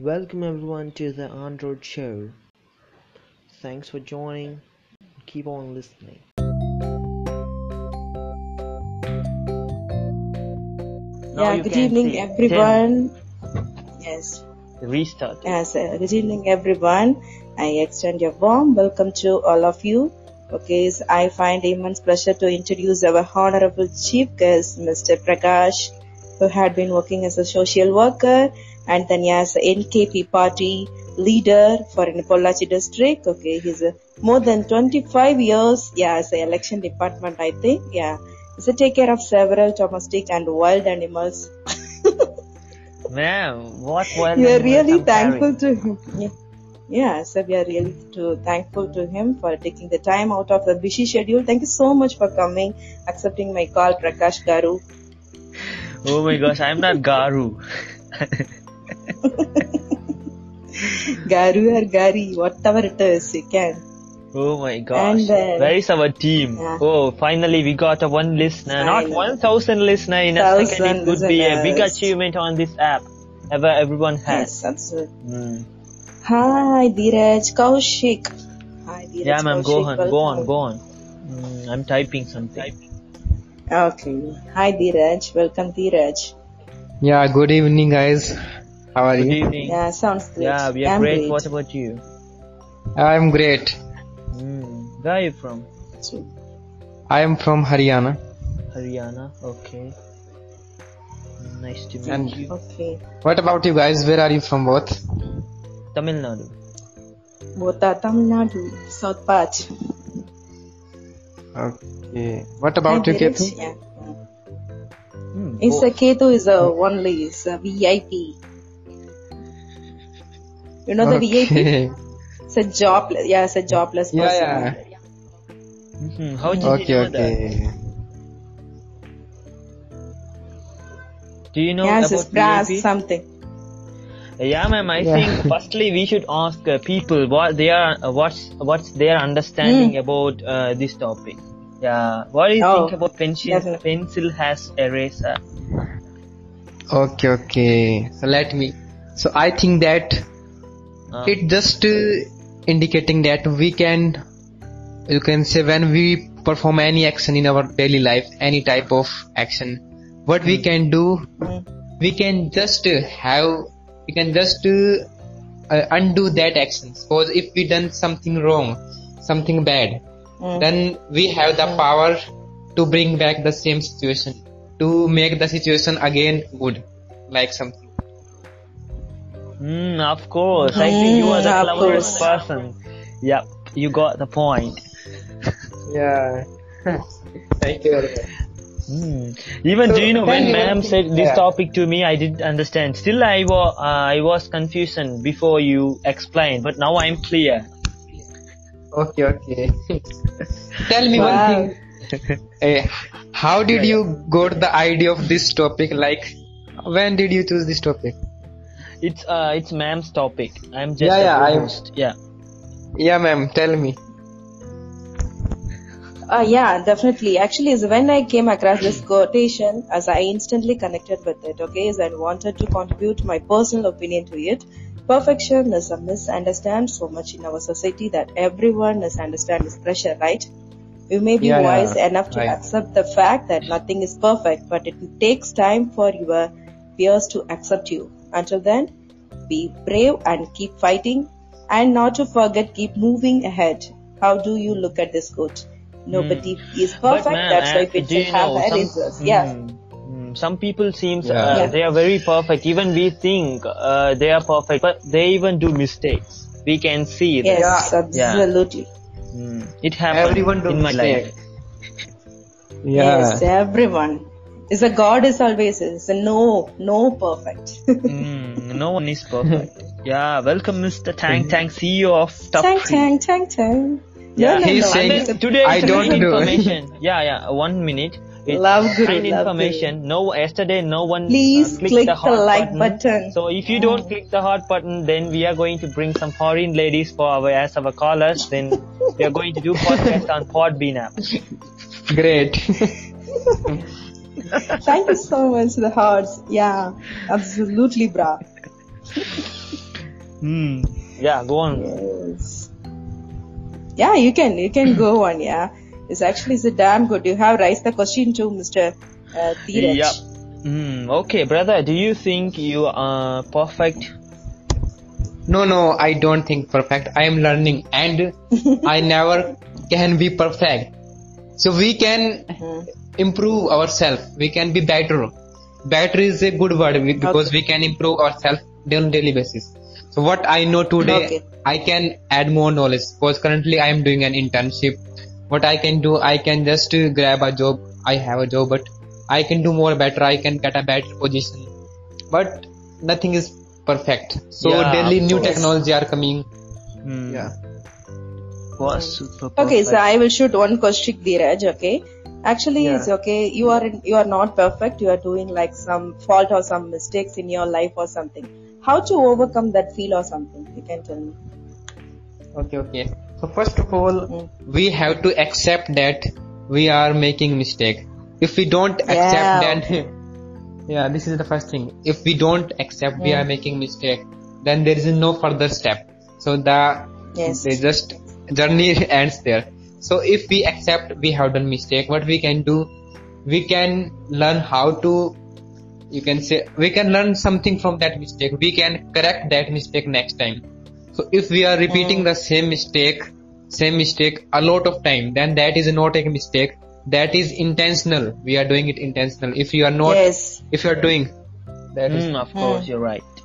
Welcome everyone to the Android Show. Thanks for joining. Keep on listening. Now yeah, good evening, see everyone. Yes, Restart. yes, uh, good evening, everyone. I extend a warm welcome to all of you. Okay, so I find immense pleasure to introduce our honorable chief guest, Mr. Prakash, who had been working as a social worker and then as a NKP party leader for in Pollachi district. Okay, he's a more than 25 years, yeah, as a election department, I think. Yeah, he's a take care of several domestic and wild animals. Man, what wild we are really I'm thankful carrying? to him. Yeah. Yeah, so we are really to, thankful to him for taking the time out of the busy schedule. Thank you so much for coming, accepting my call, Prakash Garu. Oh my gosh, I'm not Garu. Garu or Gari, whatever it is, you can. Oh my gosh. And, uh, Where is our team? yeah. Oh, finally we got a one listener. Not Finally. 1000 listener in a Thousand second. It would be a big achievement on this app. Ever everyone has. Yes, absolutely. Hmm. Hi, Dheeraj Kaushik. Hi, Dheeraj Yeah, ma'am, go on, go on, go on. Mm, I'm typing something. Okay. Hi, Dheeraj. Welcome, Dheeraj. Yeah, good evening, guys. How are Good you? evening. Yeah, sounds great. Yeah, we are I'm great. great. What about you? I'm great. Mm. Where are you from? I am from Haryana. Haryana. Okay. Nice to meet And- you. Okay. What about you guys? Where are you from both? Tamil Nadu. Bota, Tamil Nadu, South Patch. Okay. What about Hi, you, Dheeraj. Ketu? Yeah. Hmm, It's both. a Ketu is a only is a VIP. You know the VIP? Okay. It's a jobless. Yeah, it's a jobless Yeah, person. yeah. Mhm, How did Okay, you know that? okay. Do you know yes, about brass VIP? something. Yeah, ma'am. I Yeah. think firstly we should ask uh, people what they are, uh, what's what's their understanding Hmm. about uh, this topic. Yeah. What do you Oh, think about pencil? definitely. Pencil has eraser. Okay, okay. So let me. So I think that it just uh, indicating that we can, you can say when we perform any action in our daily life, any type of action, what we can do we can just uh, have we can just uh, undo that action. Suppose if we done something wrong something bad Mm. then we have the power to bring back the same situation to make the situation again good like something Mm, of course. I think you are the Mm, of cleverest course. person. Yep, you got the point. yeah thank you very much Hmm. Even So, do you know when me ma'am thing- said this yeah. topic to me, I didn't understand. Still, I was uh, I was confusion before you explained, but now I'm clear. okay okay tell me Wow. one thing Eh, how did you got the idea of this topic like when did you choose this topic It's uh it's ma'am's topic. I'm just Yeah, yeah, I- host. Yeah. yeah ma'am tell me Uh, yeah, definitely. Actually, is when I came across this quotation, as I instantly connected with it, okay, is I wanted to contribute my personal opinion to it. Perfection is a misunderstand so much in our society that everyone misunderstand this pressure, right? You may be Yeah, yeah, wise enough to right. accept the fact that nothing is perfect, but it takes time for your peers to accept you. Until then, be brave and keep fighting, and not to forget, keep moving ahead. How do you look at this quote? Nobody is Hmm. Perfect. ma'am, That's why uh, we do you have know some- erasers. Yeah. Hmm, hmm, some people seems Yeah. uh, Yeah. they are very perfect. Even we think uh, they are perfect, but they even do mistakes. We can see that. Yes, Yeah. absolutely. Hmm. It happens. Everyone do in my mistake. life. yeah Yes, everyone. Is a God is always is a no, no perfect. Hmm, no one is perfect. yeah, welcome Mr. Tang Tang, CEO of Top tang, Free. tang, tang, tang. Yeah, no, no, he's no. saying- And then today I don't kind do. information. yeah, yeah. One minute. It's Love Guru, kind love information. No, yesterday no one Please uh, click the, the hot like button. So if you don't click the hot button, then we are going to bring some foreign ladies for our as our callers. Then we are going to do podcast on Podbean app. great Thank you so much, the hearts. Yeah, absolutely, bra. Hmm. Yeah, go on. Yes. Yeah, you can you can go on. Yeah, it's actually it's a damn good. You have raised the question to Mr. Uh, Dheeraj. Yep. Hmm. Okay, brother. Do you think you are perfect? No, no, I don't think perfect. I am learning and I never can be perfect. So we can Mhm. Improve ourselves. We can be better. Better is a good word we- because we can improve ourselves on daily basis. So what I know today, Okay. I can add more knowledge because currently I am doing an internship. What I can do, I can just uh, grab a job. I have a job, but I can do more better. I can get a better position. But nothing is perfect. So Yeah, daily new technology are coming. Hmm. Yeah. Was super perfect. Okay, so I will shoot one question, Dheeraj. Okay, actually, Yeah. it's okay. You are in, you are not perfect. You are doing like some fault or some mistakes in your life or something. How to overcome that feel or something? You can tell me. Okay, okay. So first of all, Mm. we have to accept that we are making mistake. If we don't accept Yeah. that, yeah, this is the first thing. If we don't accept we Mm. are making mistake, then there is no further step. So the Yes. they just journey ends there. So if we accept we have done mistake, what we can do, we can learn how to you can say we can learn something from that mistake we can correct that mistake next time so if we are repeating Mm. the same mistake same mistake a lot of time then that is not a mistake that is intentional we are doing it intentional if you are not yes. if you are doing that is Hmm, of course, Hmm. you're right.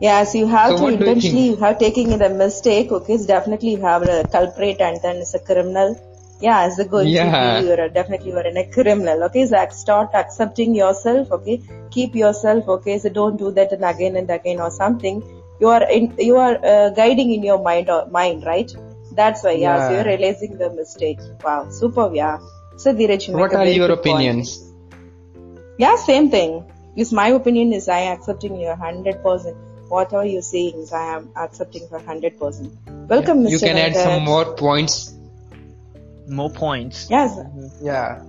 Yes, you have So to you intentionally, you have taken it a mistake, okay, it's definitely you have a culprit and then it's a criminal. Yeah, as a going Yeah. you're a, definitely you're in a criminal, okay, so start accepting yourself, okay, keep yourself, okay, so don't do that and again and again or something. You are in, you are uh, guiding in your mind or mind, right? That's why, yeah, so you're realizing the mistake. Wow, super, yeah. So Dheeraj, you what are your good point. opinions Yeah, same thing. Is my opinion is I accepting hundred percent. Whatever you're saying is I am accepting for hundred percent. Welcome, you Mr. You can add some more points More points. Yes. yeah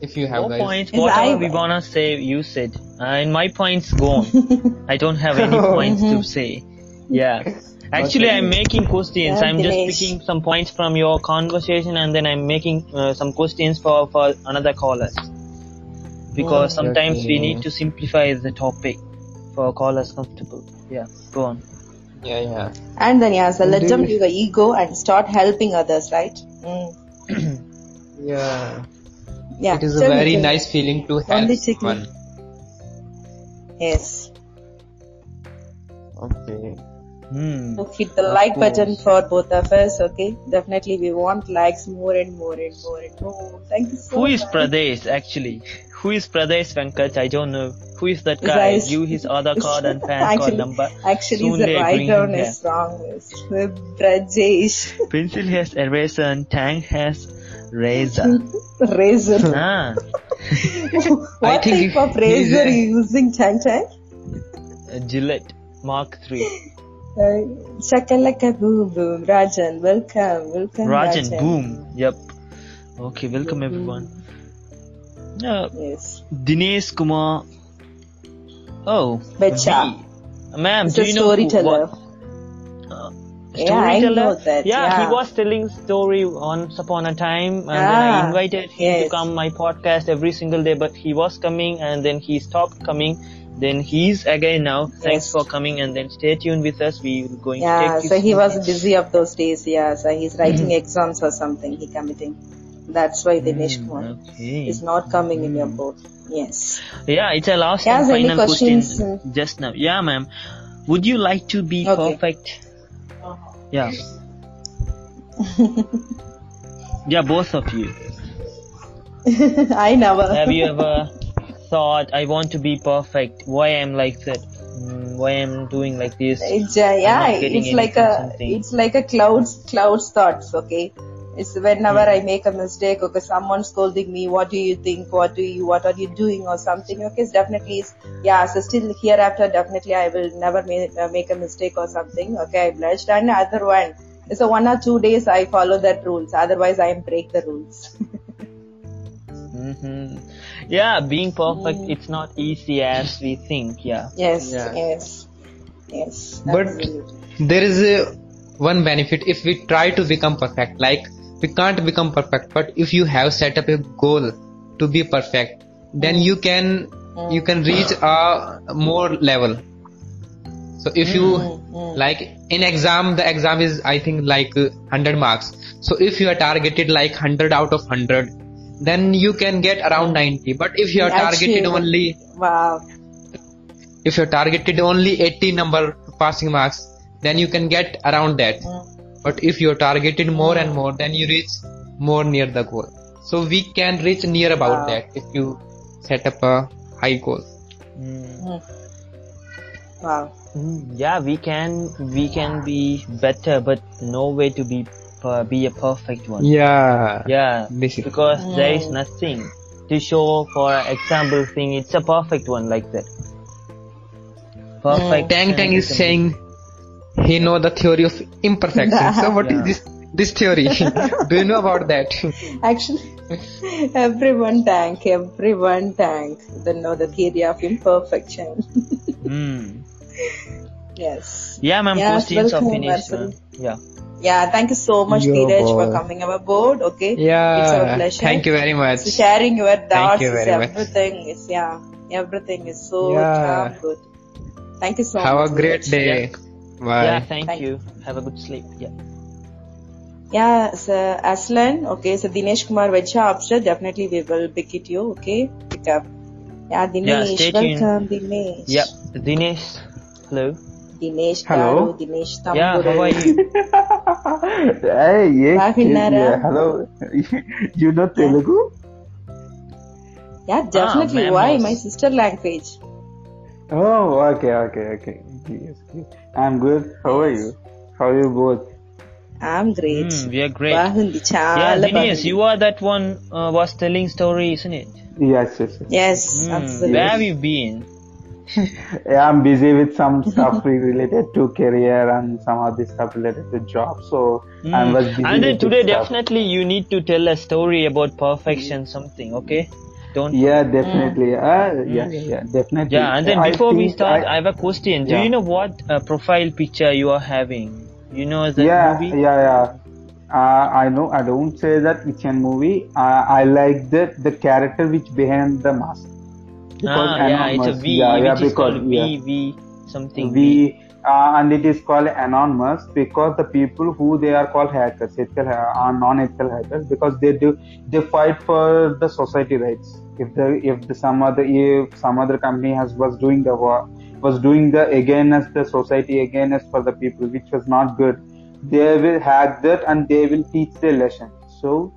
if you have More guys points. Yes, Whatever I- we wanna say, you said. Uh, and my points gone. I don't have any points to say. Yeah. Actually, I'm making questions. Yeah, I'm just Dinesh. picking some points from your conversation, and then I'm making uh, some questions for for another callers. Because Mm. sometimes we need to simplify the topic for callers comfortable. Yeah. Go on. yeah yeah And then yeah, so let Do them you- do the ego and start helping others, right? Mm. yeah Yeah. it is a tell me, very nice feeling to help Only take me. someone Yes. okay Mm. So hit the like course. button for both of us. Okay, definitely we want likes more and more and more and more. Thank you. So Who is much. Pradesh actually? Who is Pradesh Venkat? I don't know. Who is that guy? Is, Give his other card and fan card number. Actually, Soon the write down is wrong. Pradesh. Pencil has eraser and tank has razor. razor. Ah. what type of razor are you using, Tank Chang? Gillette Mark 3. Uh, Shakalaka boom boom. Rajan, welcome, welcome. Rajan, Rajan. boom. Yep. Okay, welcome boom. everyone. Uh, yes. Dinesh Kumar. Oh. Becha. Ma'am, it's do you know storyteller. Who, uh, storyteller? Yeah, yeah, yeah, he was telling story once upon a time, and ah, then I ah, invited him yes. to come my podcast every single day. But he was coming, and then he stopped coming then he's again now. Thanks Yes. for coming, and then stay tuned with us. We will going to Yeah, so he was busy of those days. Yeah, so he's hmm. writing exams or something. He committing. That's why Dinesh Hmm, Kumar okay. is not coming in your hmm. boat. Yes. Yeah, it's a last and final question hmm. just now. Yeah, ma'am. Would you like to be Okay. perfect? Yeah. yeah, both of you. I never. Have you ever thought I want to be perfect? Why I'm like that? Mm, why I'm doing like this? It's uh, yeah, it's like a something. it's like a clouds clouds thoughts. Okay, it's whenever Hmm. I make a mistake. Okay, someone scolding me. What do you think? What do you? What are you doing or something? Okay, it's definitely is yeah. So still hereafter, definitely I will never make, uh, make a mistake or something. Okay, I blushed. And other one, so one or two days I follow that rules. Otherwise, I break the rules. hmm Yeah, being perfect, Hmm. it's not easy as we think. Yeah. yes, Yeah. yes. Yes. But absolutely. there is a one benefit if we try to become perfect. Like we can't become perfect, but if you have set up a goal to be perfect, then you can you can reach a more level. So if you like in exam, the exam is I think like uh, 100 marks. So if you are targeted like 100 out of 100, then you can get around 90. But if you are targeted Achieve. only Wow. if you're targeted only 80 number passing marks then you can get around that but if you're targeted more and more then you reach more near the goal so we can reach near about Wow. that if you set up a high goal Mm. Wow. Mm, yeah, we can we can be better, but no way to be uh, be a perfect one. yeah Yeah, This is- because there is nothing to show for example thing. It's a perfect one like that. Perfect. tang tang is saying he know the theory of imperfection so what is Yeah. this this theory do you know about that Actually, everyone thank, everyone thank. They know the theory of imperfection. Mm. yes. Yeah, ma'am. Yes, questions are welcome, finished. Marcel. ma'am. Yeah. Yeah, thank you so much, Yo, Dheeraj, for boy. coming aboard. Okay. yeah It's our pleasure. thank you very much So sharing your thoughts you is much. everything is yeah, everything is so Yeah. damn good. Thank you so have much. Have a great Dheeraj. day bye Yeah. Thank, Thank you. Have a good sleep. Yeah. Yeah, so Aslan, okay, so Dinesh Kumar Vecha option, definitely we will pick it you, okay? Pick up. Yeah, Dinesh, stay tuned. welcome, Dinesh. Yeah. Dinesh. Hello. Dinesh Hello. Dinesh hello Dinesh hey, ये hello. You know Telugu? Yeah definitely. Ah, why? my sister language. Oh okay okay okay. Yes. I'm good. How are you? How are you both? I'm great. Mm, we are great. Bahundi, yeah, Dinesh, you are that one uh, was telling story, isn't it? Yes, yes. Yes, yes mm, absolutely. Where have you been? Yeah, I'm busy with some stuff related to career and some of stuff related to job. So I Mm. was busy And today, stuff. definitely, you need to tell a story about perfection, something. Okay? Don't. Yeah, definitely. Uh, yeah, yeah, yeah, definitely. Yeah, and then I before we start, I, I- have a question. Do Yeah. you know what uh, profile picture you are having? You know that yeah, movie? yeah, yeah. Uh, I know. I don't say that it's a movie. Uh, I like the the character which behind the mask. Ah, yeah, it's a. V, Yeah, yeah, which is because called yeah. V, V, something. V, uh, and it is called anonymous because the people who they are called hackers ethical are non-ethical hackers because they do they fight for the society rights if the if the some other if some other company has was doing the war was doing the against the society against for the people which was not good they will hack that and they will teach the lesson so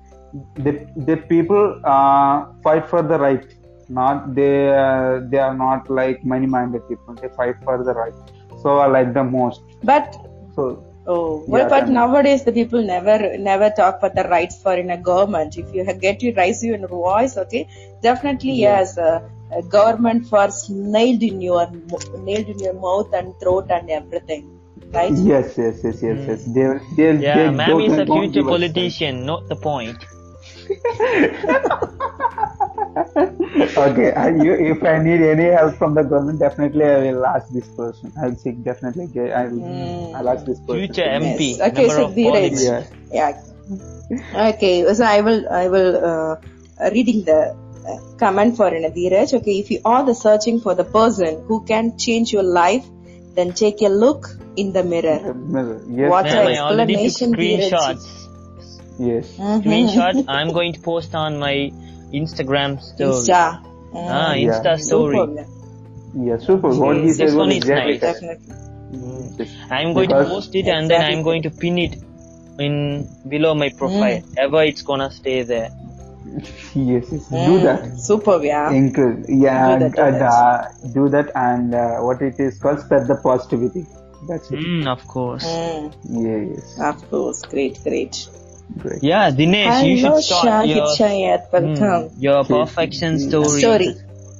the the people uh, fight for the right not they uh, they are not like money minded people they fight for the right so I like the most But so oh, well, Yeah, but tell me. nowadays the people never never talk for the rights for in a government. If you get your rights you in your voice, okay, definitely yes. Uh, government first nailed in your nailed in your mouth and throat and everything, right? yes yes yes yes yes they they Yeah, they ma'am don't- is a future politician, not the point. okay I, you, if I need any help from the government definitely I will ask this person I'll seek definitely get I'll, I'll ask this person Future MP, Yes. Okay, member so of Dheeraj. yeah Yeah. Okay, so I will I will uh, reading the uh, comment for an Dheeraj. Okay, if you are the searching for the person who can change your life, then take a look in the mirror. yes What Ma'am, a I already took explanation, Dheeraj. screenshots. yes Mhm. Screenshot. I'm going to post on my Instagram story. Insta. Ah, Mm, Insta Yeah. story. Superb. yeah super what he This said one was is exactly nice. Definitely. Yes. I'm going to post it and then I'm going to pin it in below my profile. Ever it's gonna stay there. yes, yes. do Mm, that Superb, yeah. encourage yeah Do and, that, do and, that. uh, do that and uh, what it is called spread the positivity that's it Mm, of course. Mm, yeah yes of course, great, great. Great Yeah, Dinesh, you should start Shahid your, Shayat, welcome. mm, your perfection story. Story.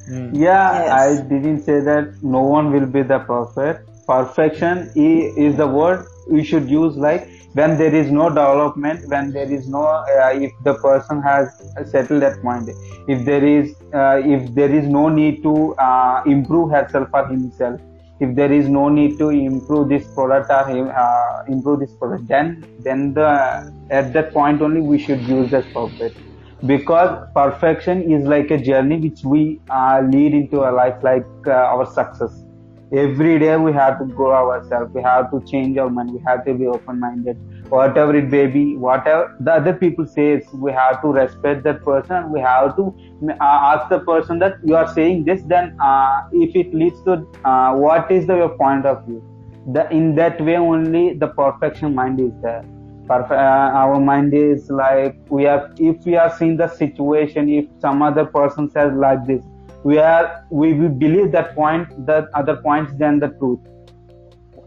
Mm. yeah Yes. i didn't say that no one will be the perfect perfection is the word we should use like when there is no development when there is no uh, if the person has settled that point if there is uh, if there is no need to uh, improve herself or himself if there is no need to improve this product or uh, improve this product then then the at that point only we should use as perfect because perfection is like a journey which we uh, lead into our life like uh, our success. Every day we have to grow ourselves. We have to change our mind. We have to be open minded whatever it may be whatever the other people says we have to respect that person we have to uh, ask the person that you are saying this then uh, if it leads to uh, what is the your point of view? The in that way only the perfection mind is there. Uh, our mind is like we are if we are seeing the situation if some other person says like this we are we, we believe that point that other points than the truth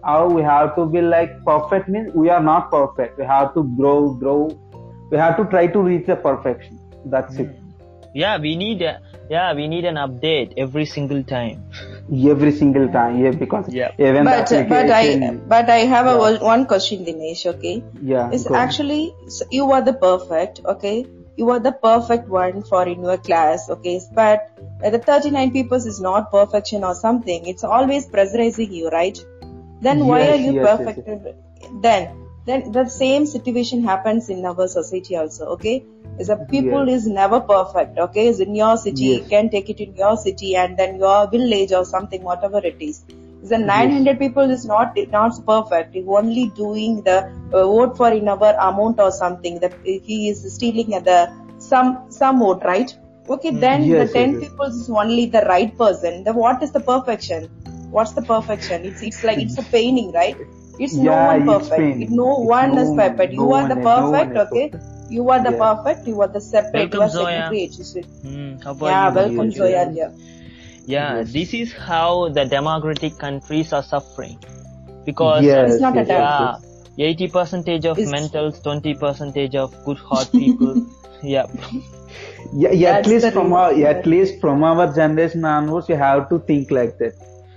how we have to be like perfect means we are not perfect we have to grow grow we have to try to reach the perfection that's it hmm. Yeah, we need a, yeah we need an update every single time. every single time yeah because Yeah. even But the but I but I have a Yeah. one- one question, Dinesh. Okay, yeah is go on. actually so you are the perfect. Okay, you are the perfect one for in your class. Okay, but the 39 people is not perfection or something. It's always pressurizing you, right? Then why are you yes, yes, perfect? Then then the same situation happens in our society also. Okay, is that people Yes. is never perfect. Okay, is in your city, Yes. you can take it in your city and then your village or something, whatever it is. The 900 people is not not perfect. He's only doing the uh, vote for in our amount or something. That he is stealing the some some vote, right? Okay, then Yes, the 10 yes, yes. people is only the right person. the what is the perfection? What's the perfection? It's it's like it's a painting, right? It's no one it's perfect. pain. It, no It's one no is one- perfect. You no are one the is- no perfect, okay? perfect. You are the Yeah. perfect. You are the separate. Welcome, you are Zoya. secondary. It's just- Hmm, how Yeah, you? welcome, Yes, Zoya. Yeah. Yeah, Yes. this is how the democratic countries are suffering because yes, It's not yes, yeah, eighty percentage of It's- mentals, twenty percentage of good heart people. yeah, yeah, yeah at least from our reason. at least from our generation onwards you have to think like that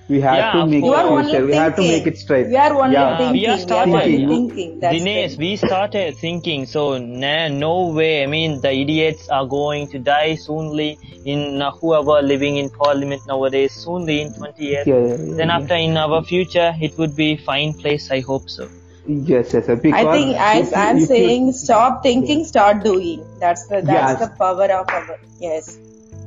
we have Yeah, to make course. it You are only future we have to thinking. make it straight We are only yeah. thinking. we are We started. are only Thinking. thinking. That's Dinesh, the- we started thinking, so nah, no way. I mean, the idiots are going to die soonly in uh, whoever living in parliament nowadays, soonly in 20 years. Yeah, yeah, yeah, then yeah. after in our future, it would be fine place. I hope so. yes yes yes, because I think as I'm if you- saying, stop thinking, start doing. That's the that's Yes. the power of our yes.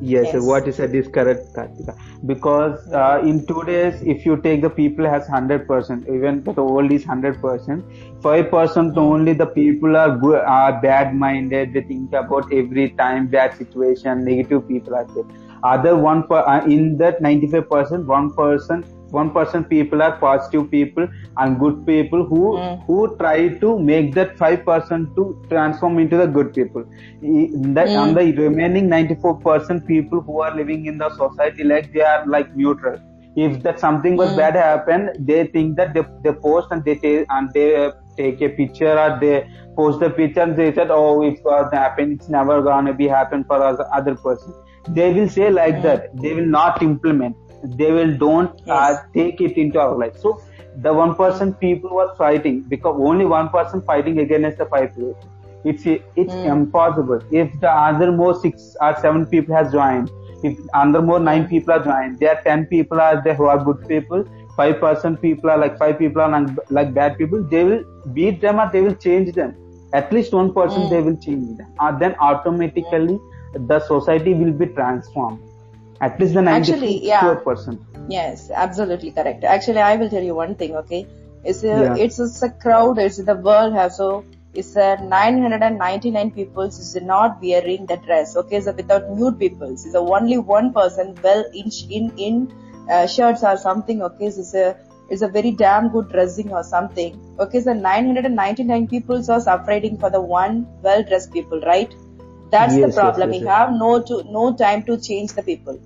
Yes, Yes. what you said is correct, Kartika. Because uh, in two days, if you take the people has hundred percent, even the old is hundred percent, five percent only the people are good, are bad minded. They think about every time bad situation, negative people are there. Other one per, uh, in that ninety five percent, one person, one percent people are positive people and good people who Mm. who try to make that five percent to transform into the good people. I- That on the hmm. remaining 94% people who are living in the society like they are like neutral. If that something was hmm. bad happen they think that they, they post and they take and they take a picture or they post the picture and they said oh if it was happen it's never gonna be happen for us other person. They will say like hmm. that. They will not implement they will don't uh, take it into our life. So the one person people was fighting because only one person fighting against the five people. It's it's impossible. If the other more six or seven people has joined if other more nine people are joined there are ten people are there who are good people five percent people are like five people are like, like bad people they will beat them or they will change them. At least one person they will change them. Uh, then automatically the society will be transformed at least the 94 Actually, yeah. percent Yes, absolutely correct. Actually, I will tell you one thing. Okay, it's a Yeah. it's, it's a crowd. It's the world has so it's a 999 people is not wearing the dress. Okay, so without nude people, it's a only one person well in in in uh, shirts or something. Okay, so it's a it's a very damn good dressing or something. Okay, so 999 people are suffering for the one well dressed people, right? That's Yes, the yes, problem. yes, we have no to no time to change the people.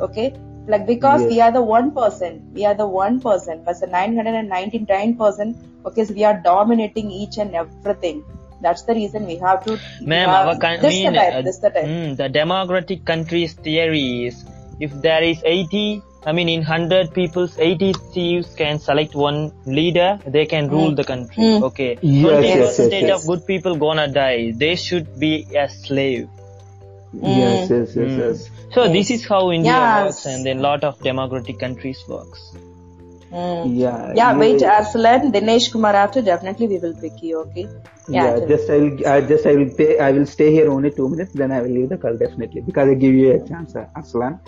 Okay, like because Yes. we are the one person, we are the one person, but the 999 person. Okay, so we are dominating each and everything. That's the reason we have to. Ma'am, have- our con- this mean, the type, uh, this the type. mm, the democratic countries theory is if there is 80, I mean in 100 people's 80 thieves can select one leader, they can rule the country. Mm. Okay. Yes, 20 yes, yes, percentage yes. of good people gonna die. They should be a slave. yes yes yes Mm. yes So Yes. this is how India Yes. works and then lot of democratic countries works. Mm. Yeah. Yeah, wait, yeah. Arsalan, Dinesh Kumar after, definitely we will pick you, okay? Yeah, tell just I will, I just I will pay, I will stay here only two minutes, then I will leave the call definitely because I give you a chance, uh, Aslan.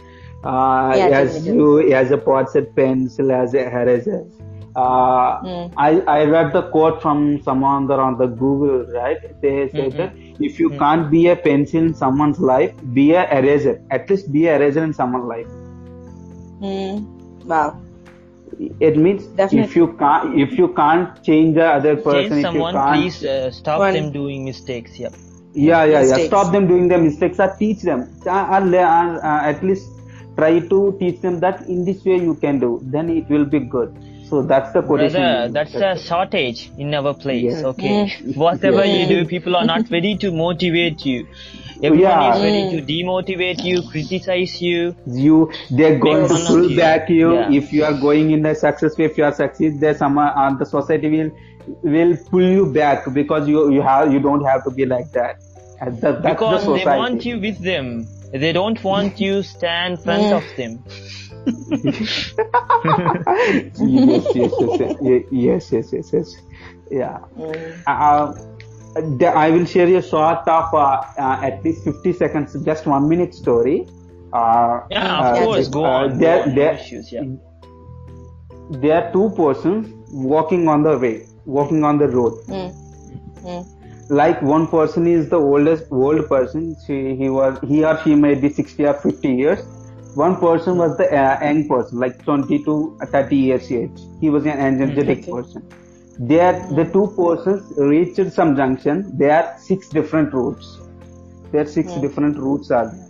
Uh, Yeah, as you, as a pot said pencil, as a eraser. Uh, Mm. I, I read the quote from someone on the Google, right? They said that if you can't be a pencil in someone's life, be a eraser. At least be a eraser in someone's life. Mm. Wow. It means Definitely. if you can't, if you can't change the other person, Change if you someone, can't, please uh, stop One. them doing mistakes. Yep. yeah yeah yeah mistakes. stop them doing their mistakes or teach them uh, or, or, uh, at least try to teach them that in this way you can do then it will be good so that's the quotation Brother, that's a shortage in our place. Yeah. Okay, whatever you do, people are not ready to motivate you. Everyone Yeah. is ready to demotivate you, criticize you. you they're going to pull you. back you Yeah. if you are going in a success way if you are succeed there some uh, uh, the society will will pull you back because you you have you don't have to be like that that, that's because the they want you with them. They don't want you stand front of them. yes, yes, yes, yes, yes, yes, yes, yes. Yeah. Uh, the- I will share a short of uh, uh, at least 50 seconds, just one minute story. Uh, Yeah, of uh, course. Go uh, on. There, go there, No issues. Yeah. there are two persons walking on the way, walking on the road. Mm. Mm. Like one person is the oldest old person. She, he was, he or she may be 60 or 50 years. One person was the uh, young person, like 20 to 30 years age. He was an energetic Okay. person. There, the two persons reached some junction. There are six different routes. There are six different routes are there.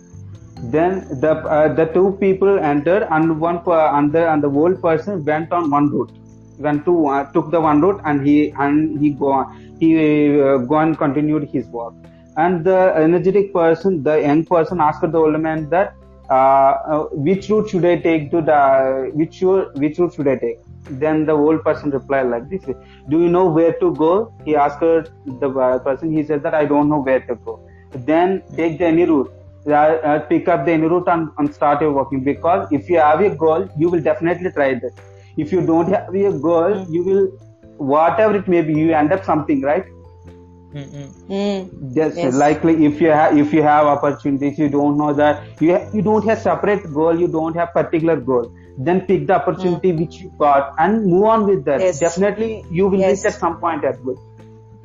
Then the uh, the two people entered, and one per, and the and the old person went on one route. Went to uh, took the one route, and he and he go on, he uh, go and continued his walk. And the energetic person, the young person, asked the old man that uh, uh, which route should I take to the which route, which route should I take? Then the old person replied like this: Do you know where to go? He asked the uh, person. He said that I don't know where to go. Then take the any route. Uh, uh, pick up the any route and, and start your walking because if you have a goal, you will definitely try that. If you don't have a goal, you will whatever it may be, you end up something, right? Mm-mm. Mm. Just Yes. likely if you have if you have opportunities, you don't know that you ha- you don't have separate goal, you don't have particular goal. Then pick the opportunity which you got and move on with that. Yes. Definitely you will Yes. reach at some point as well.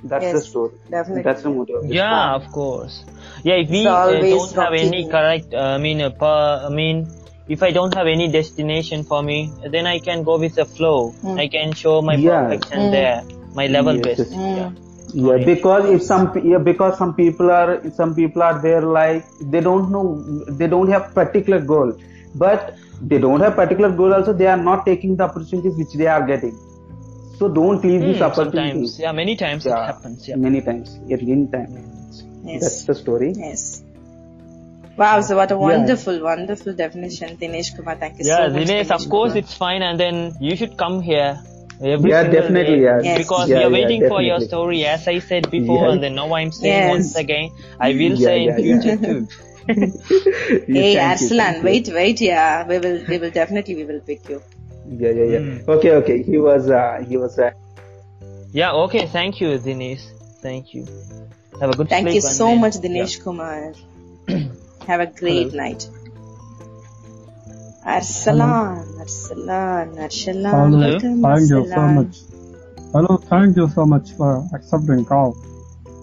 That's the story. definitely. That's the motive. of Yeah, poem. of course. Yeah, if we uh, don't have any correct, uh, I mean, uh, per, I mean, if I don't have any destination for me, then I can go with the flow. I can show my Yeah. perfection there, my level Yes, best. yes. Yeah. Yeah, because if some yeah, because some people are some people are there like they don't know they don't have particular goal, but they don't have particular goal also they are not taking the opportunities which they are getting. So don't leave these Hmm, opportunities. sometimes, yeah, many times it happens. Yeah. Many times, at any time. Yes. That's the story. Yes. Wow, so what a wonderful, wonderful definition, Dinesh Kumar. Thank you Yeah, so much. Yeah, Dinesh, of course it's fine, and then you should come here. Every Yeah, definitely, day, yeah. Yes. Because Yeah, we are yeah, waiting for your story, as I said before, Yeah. and then now I'm saying Yes. once again. I will Yeah, say yeah, in yeah. future too. Hey, Thank Arslan, you. wait, wait, yeah. We will, we will definitely, we will pick you. Yeah, yeah, yeah. Hmm. Okay, okay. He was, uh, he was. Uh, Yeah, okay, thank you, Dinesh. Thank you. Have a good Thank sleep you so day. much, Dinesh Kumar. Have a great night. Arsalan, Arsalan, Arsalan. Hello, welcome, thank you so much. Hello, thank you so much for accepting call.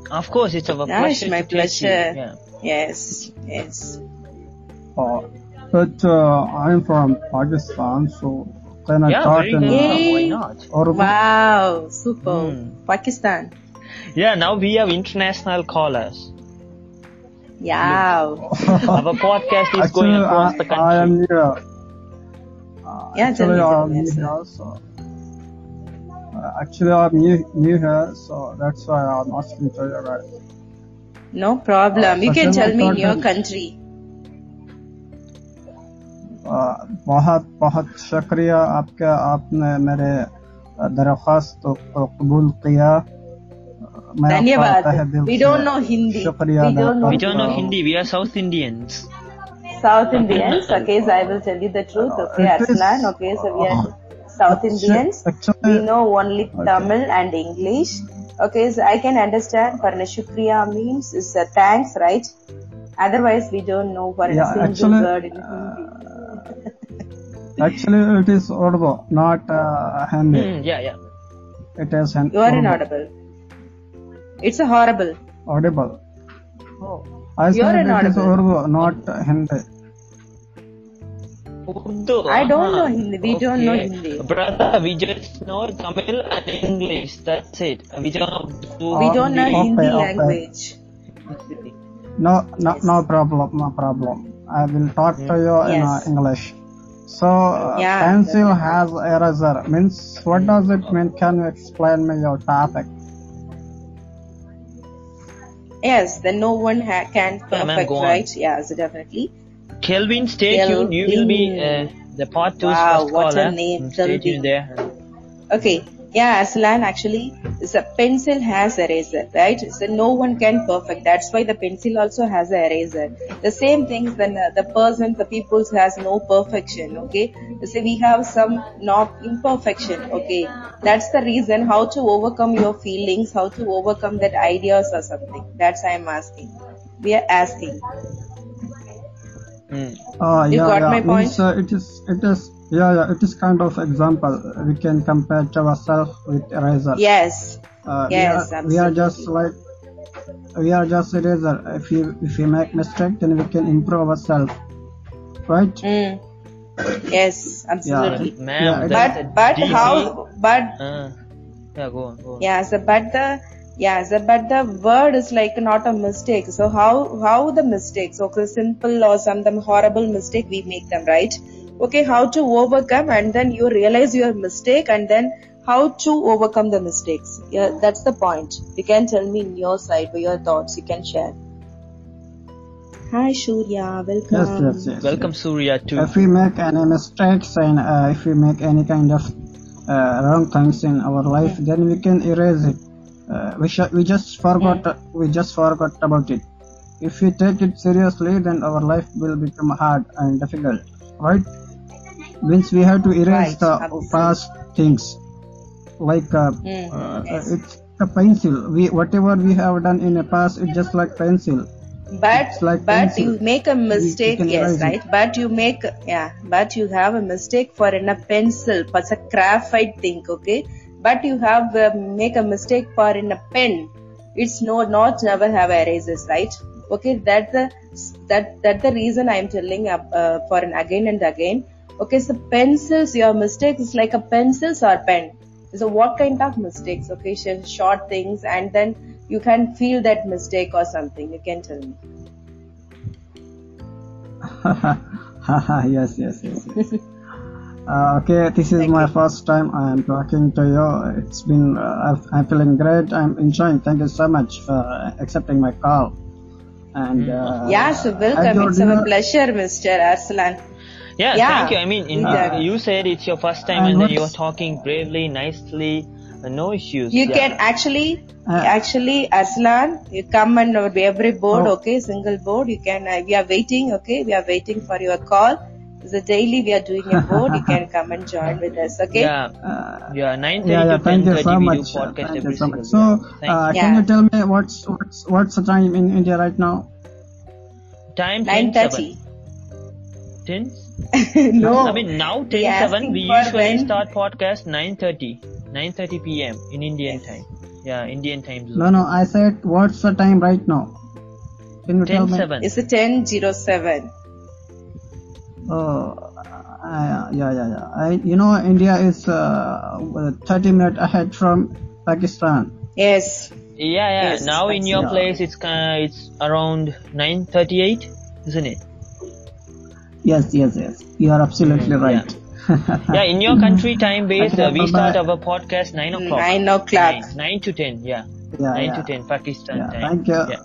Of course, it's our Yeah, pleasure. it's my to teach you. pleasure. Yeah. Yes, yes. Uh, but uh, I'm from Pakistan, so can I Yeah, talk very in good. Yay. Why not? Urdu? Wow, super. Hmm. Pakistan. Yeah, now we have international callers. Yeah. Our podcast is going across I, the country. I am new. Uh, Yeah, tell actually, me, tell I'm me, new sir. here, so uh, actually I'm new, new here, so that's why I'm asking to you, right? No problem. You Uh, can Sachin, tell me in I your thought country. uh, बहुत बहुत शुक्रिया आपका आपने मेरे दरख्वास्त को कबूल किया मैं आपका धन्यवाद. तहे दिल We से don't know Hindi. शुक्रिया We अदा don't know we don't know करता हूँ। Hindi. We are South Indians. South Indians. Okay, so I will tell you the truth. Okay, It is- Arslan. Okay, so we are South Indians. Actually, We know only Tamil and English. Okay, so I can understand for Shukriya means is a thanks, right? Otherwise, we don't know for Yeah, a single actually, word in uh, Hindi. actually, it is Urdu, not uh, Hindi. Hmm, yeah, yeah. It is Hin- You are Urdu. inaudible. It's a horrible. audible. Oh. I You are said it is inaudible. Urdu, not Hindi. Urdu. I don't know Hindi. We don't know Okay. Hindi. Brother, we just know Tamil and English. That's it. We don't know. We don't know okay, Hindi okay. language. No, no, no problem, no problem. I will talk to you in uh, Yes. English. So, uh, Yeah, pencil has eraser. Means, what does it mean? Can you explain me your topic? Yes, then no one ha- can perfect, go right? Yes, definitely. Kelvin, stay tuned. You will be uh, the part two's Wow, first what a caller. name, Mm, Stay tuned there. Okay. Yeah, Aslan actually a pencil has eraser, right? So no one can perfect. That's why the pencil also has a eraser. The same things then uh, the person, the people has no perfection, okay? So we have some not imperfection, okay? That's the reason how to overcome your feelings, how to overcome that ideas or something. That's I'm asking. We are asking. Mm. Uh, You yeah, got yeah. my Means, uh, it is, it is, yeah, yeah. It is kind of example. We can compare to ourselves with eraser. Yes. Uh, Yes, we are, we are just like we are just eraser. If we if we make mistake, then we can improve ourselves, right? Mm. Yes, absolutely. Ma'am, Yeah, it- that's a But but how but Uh, yeah, go on, go on. Yeah, so but the yeah, so but the word is like not a mistake. So how how the mistakes? Okay, simple or some them horrible mistake we make them right. Okay, how to overcome and then you realize your mistake and then how to overcome the mistakes. Yeah, that's the point. You can tell me in your side or your thoughts. You can share. Hi Shurya, welcome. Yes, yes, yes. Welcome, Surya, too. If we make any mistakes and uh, if we make any kind of uh, wrong things in our life, then we can erase it. Uh, we sh- we just forgot we just forgot about it. If we take it seriously, then our life will become hard and difficult, right? Means we have to erase Right, the absolutely. past things, like uh, Mhm, uh, yes. it's a pencil. We whatever we have done in the past, it's just like pencil. but like but pencil. you make a mistake yes erase it. right but you make yeah but you have a mistake for in a pencil for a graphite thing okay but you have uh, make a mistake for in a pen. It's no not never have erasers right? Okay that's the that that the reason i'm telling uh, uh, for an again and again. Okay so pencils your mistakes is like a pencils or pen. So what kind of mistakes? Okay short things and then you can feel that mistake or something. You can tell me. Yes, yes, yes, yes. Uh, okay, this is my first time I am talking to you. It's been, uh, I'm- I'm feeling great. I'm enjoying. Thank you so much for accepting my call. And uh, yeah so welcome it's our dinner- pleasure mr arslan Yeah, Yeah, thank you. I mean, in, exactly. you said it's your first time And and then you are talking bravely, nicely, uh, no issues. you yeah. can actually Uh, actually arslan you come on our every board Oh. okay single board you can uh, we are waiting okay we are waiting for your call so daily we are doing a board you can come and join with us okay Yeah, Uh, yeah, 9.30 yeah, yeah. to Thank you so much. do uh, Thank you so much. So, uh, Yeah. can you tell me what's what's what's the time in India right now? Time 9.30 10? no I mean, now We 10 asking 7, we usually when- start podcast 9.30. 9.30 p.m. in Indian time. Yeah, Indian time zone. No, no. I said what's the time right now? Can you tell 10 me? 7. it's a 1007 Oh, uh, yeah, yeah, yeah. I, you know, India is uh, 30 minutes ahead from Pakistan. yes Yeah, yeah. Yes, now in your yeah. place, it's kind it's around 9:38, isn't it? Yes, yes, yes. You are absolutely Mm, right. Yeah, in your country time base, uh, we start our podcast 9 o'clock. 9 o'clock. 9, 9 to 10, yeah. Yeah, 9 yeah. to 10 Pakistan Yeah, time. thank you. Yeah.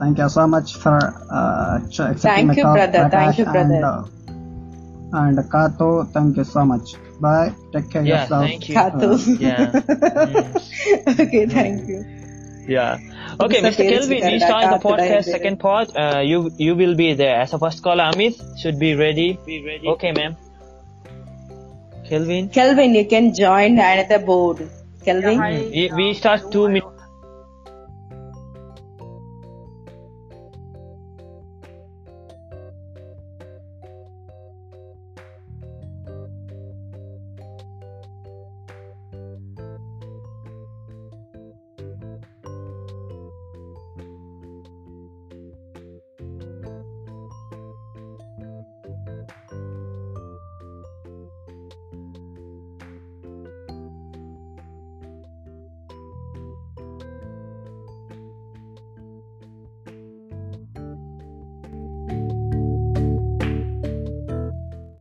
Thank you so much for uh, ch- accepting Thank my you, call, brother. Thank you, brother. And, uh, and Kato, thank you so much. Bye. Take care Yeah, yourself. thank you. Katu. Yeah. Mm. okay thank you Yeah. Okay, Mr. Mr. Kelvin, we Felix start the podcast second part. Uh, you you will be there as a first caller. Amit should be ready. Be ready. Okay, ma'am. Kelvin. Kelvin, you can join another board. Kelvin. hi. We, we start two minutes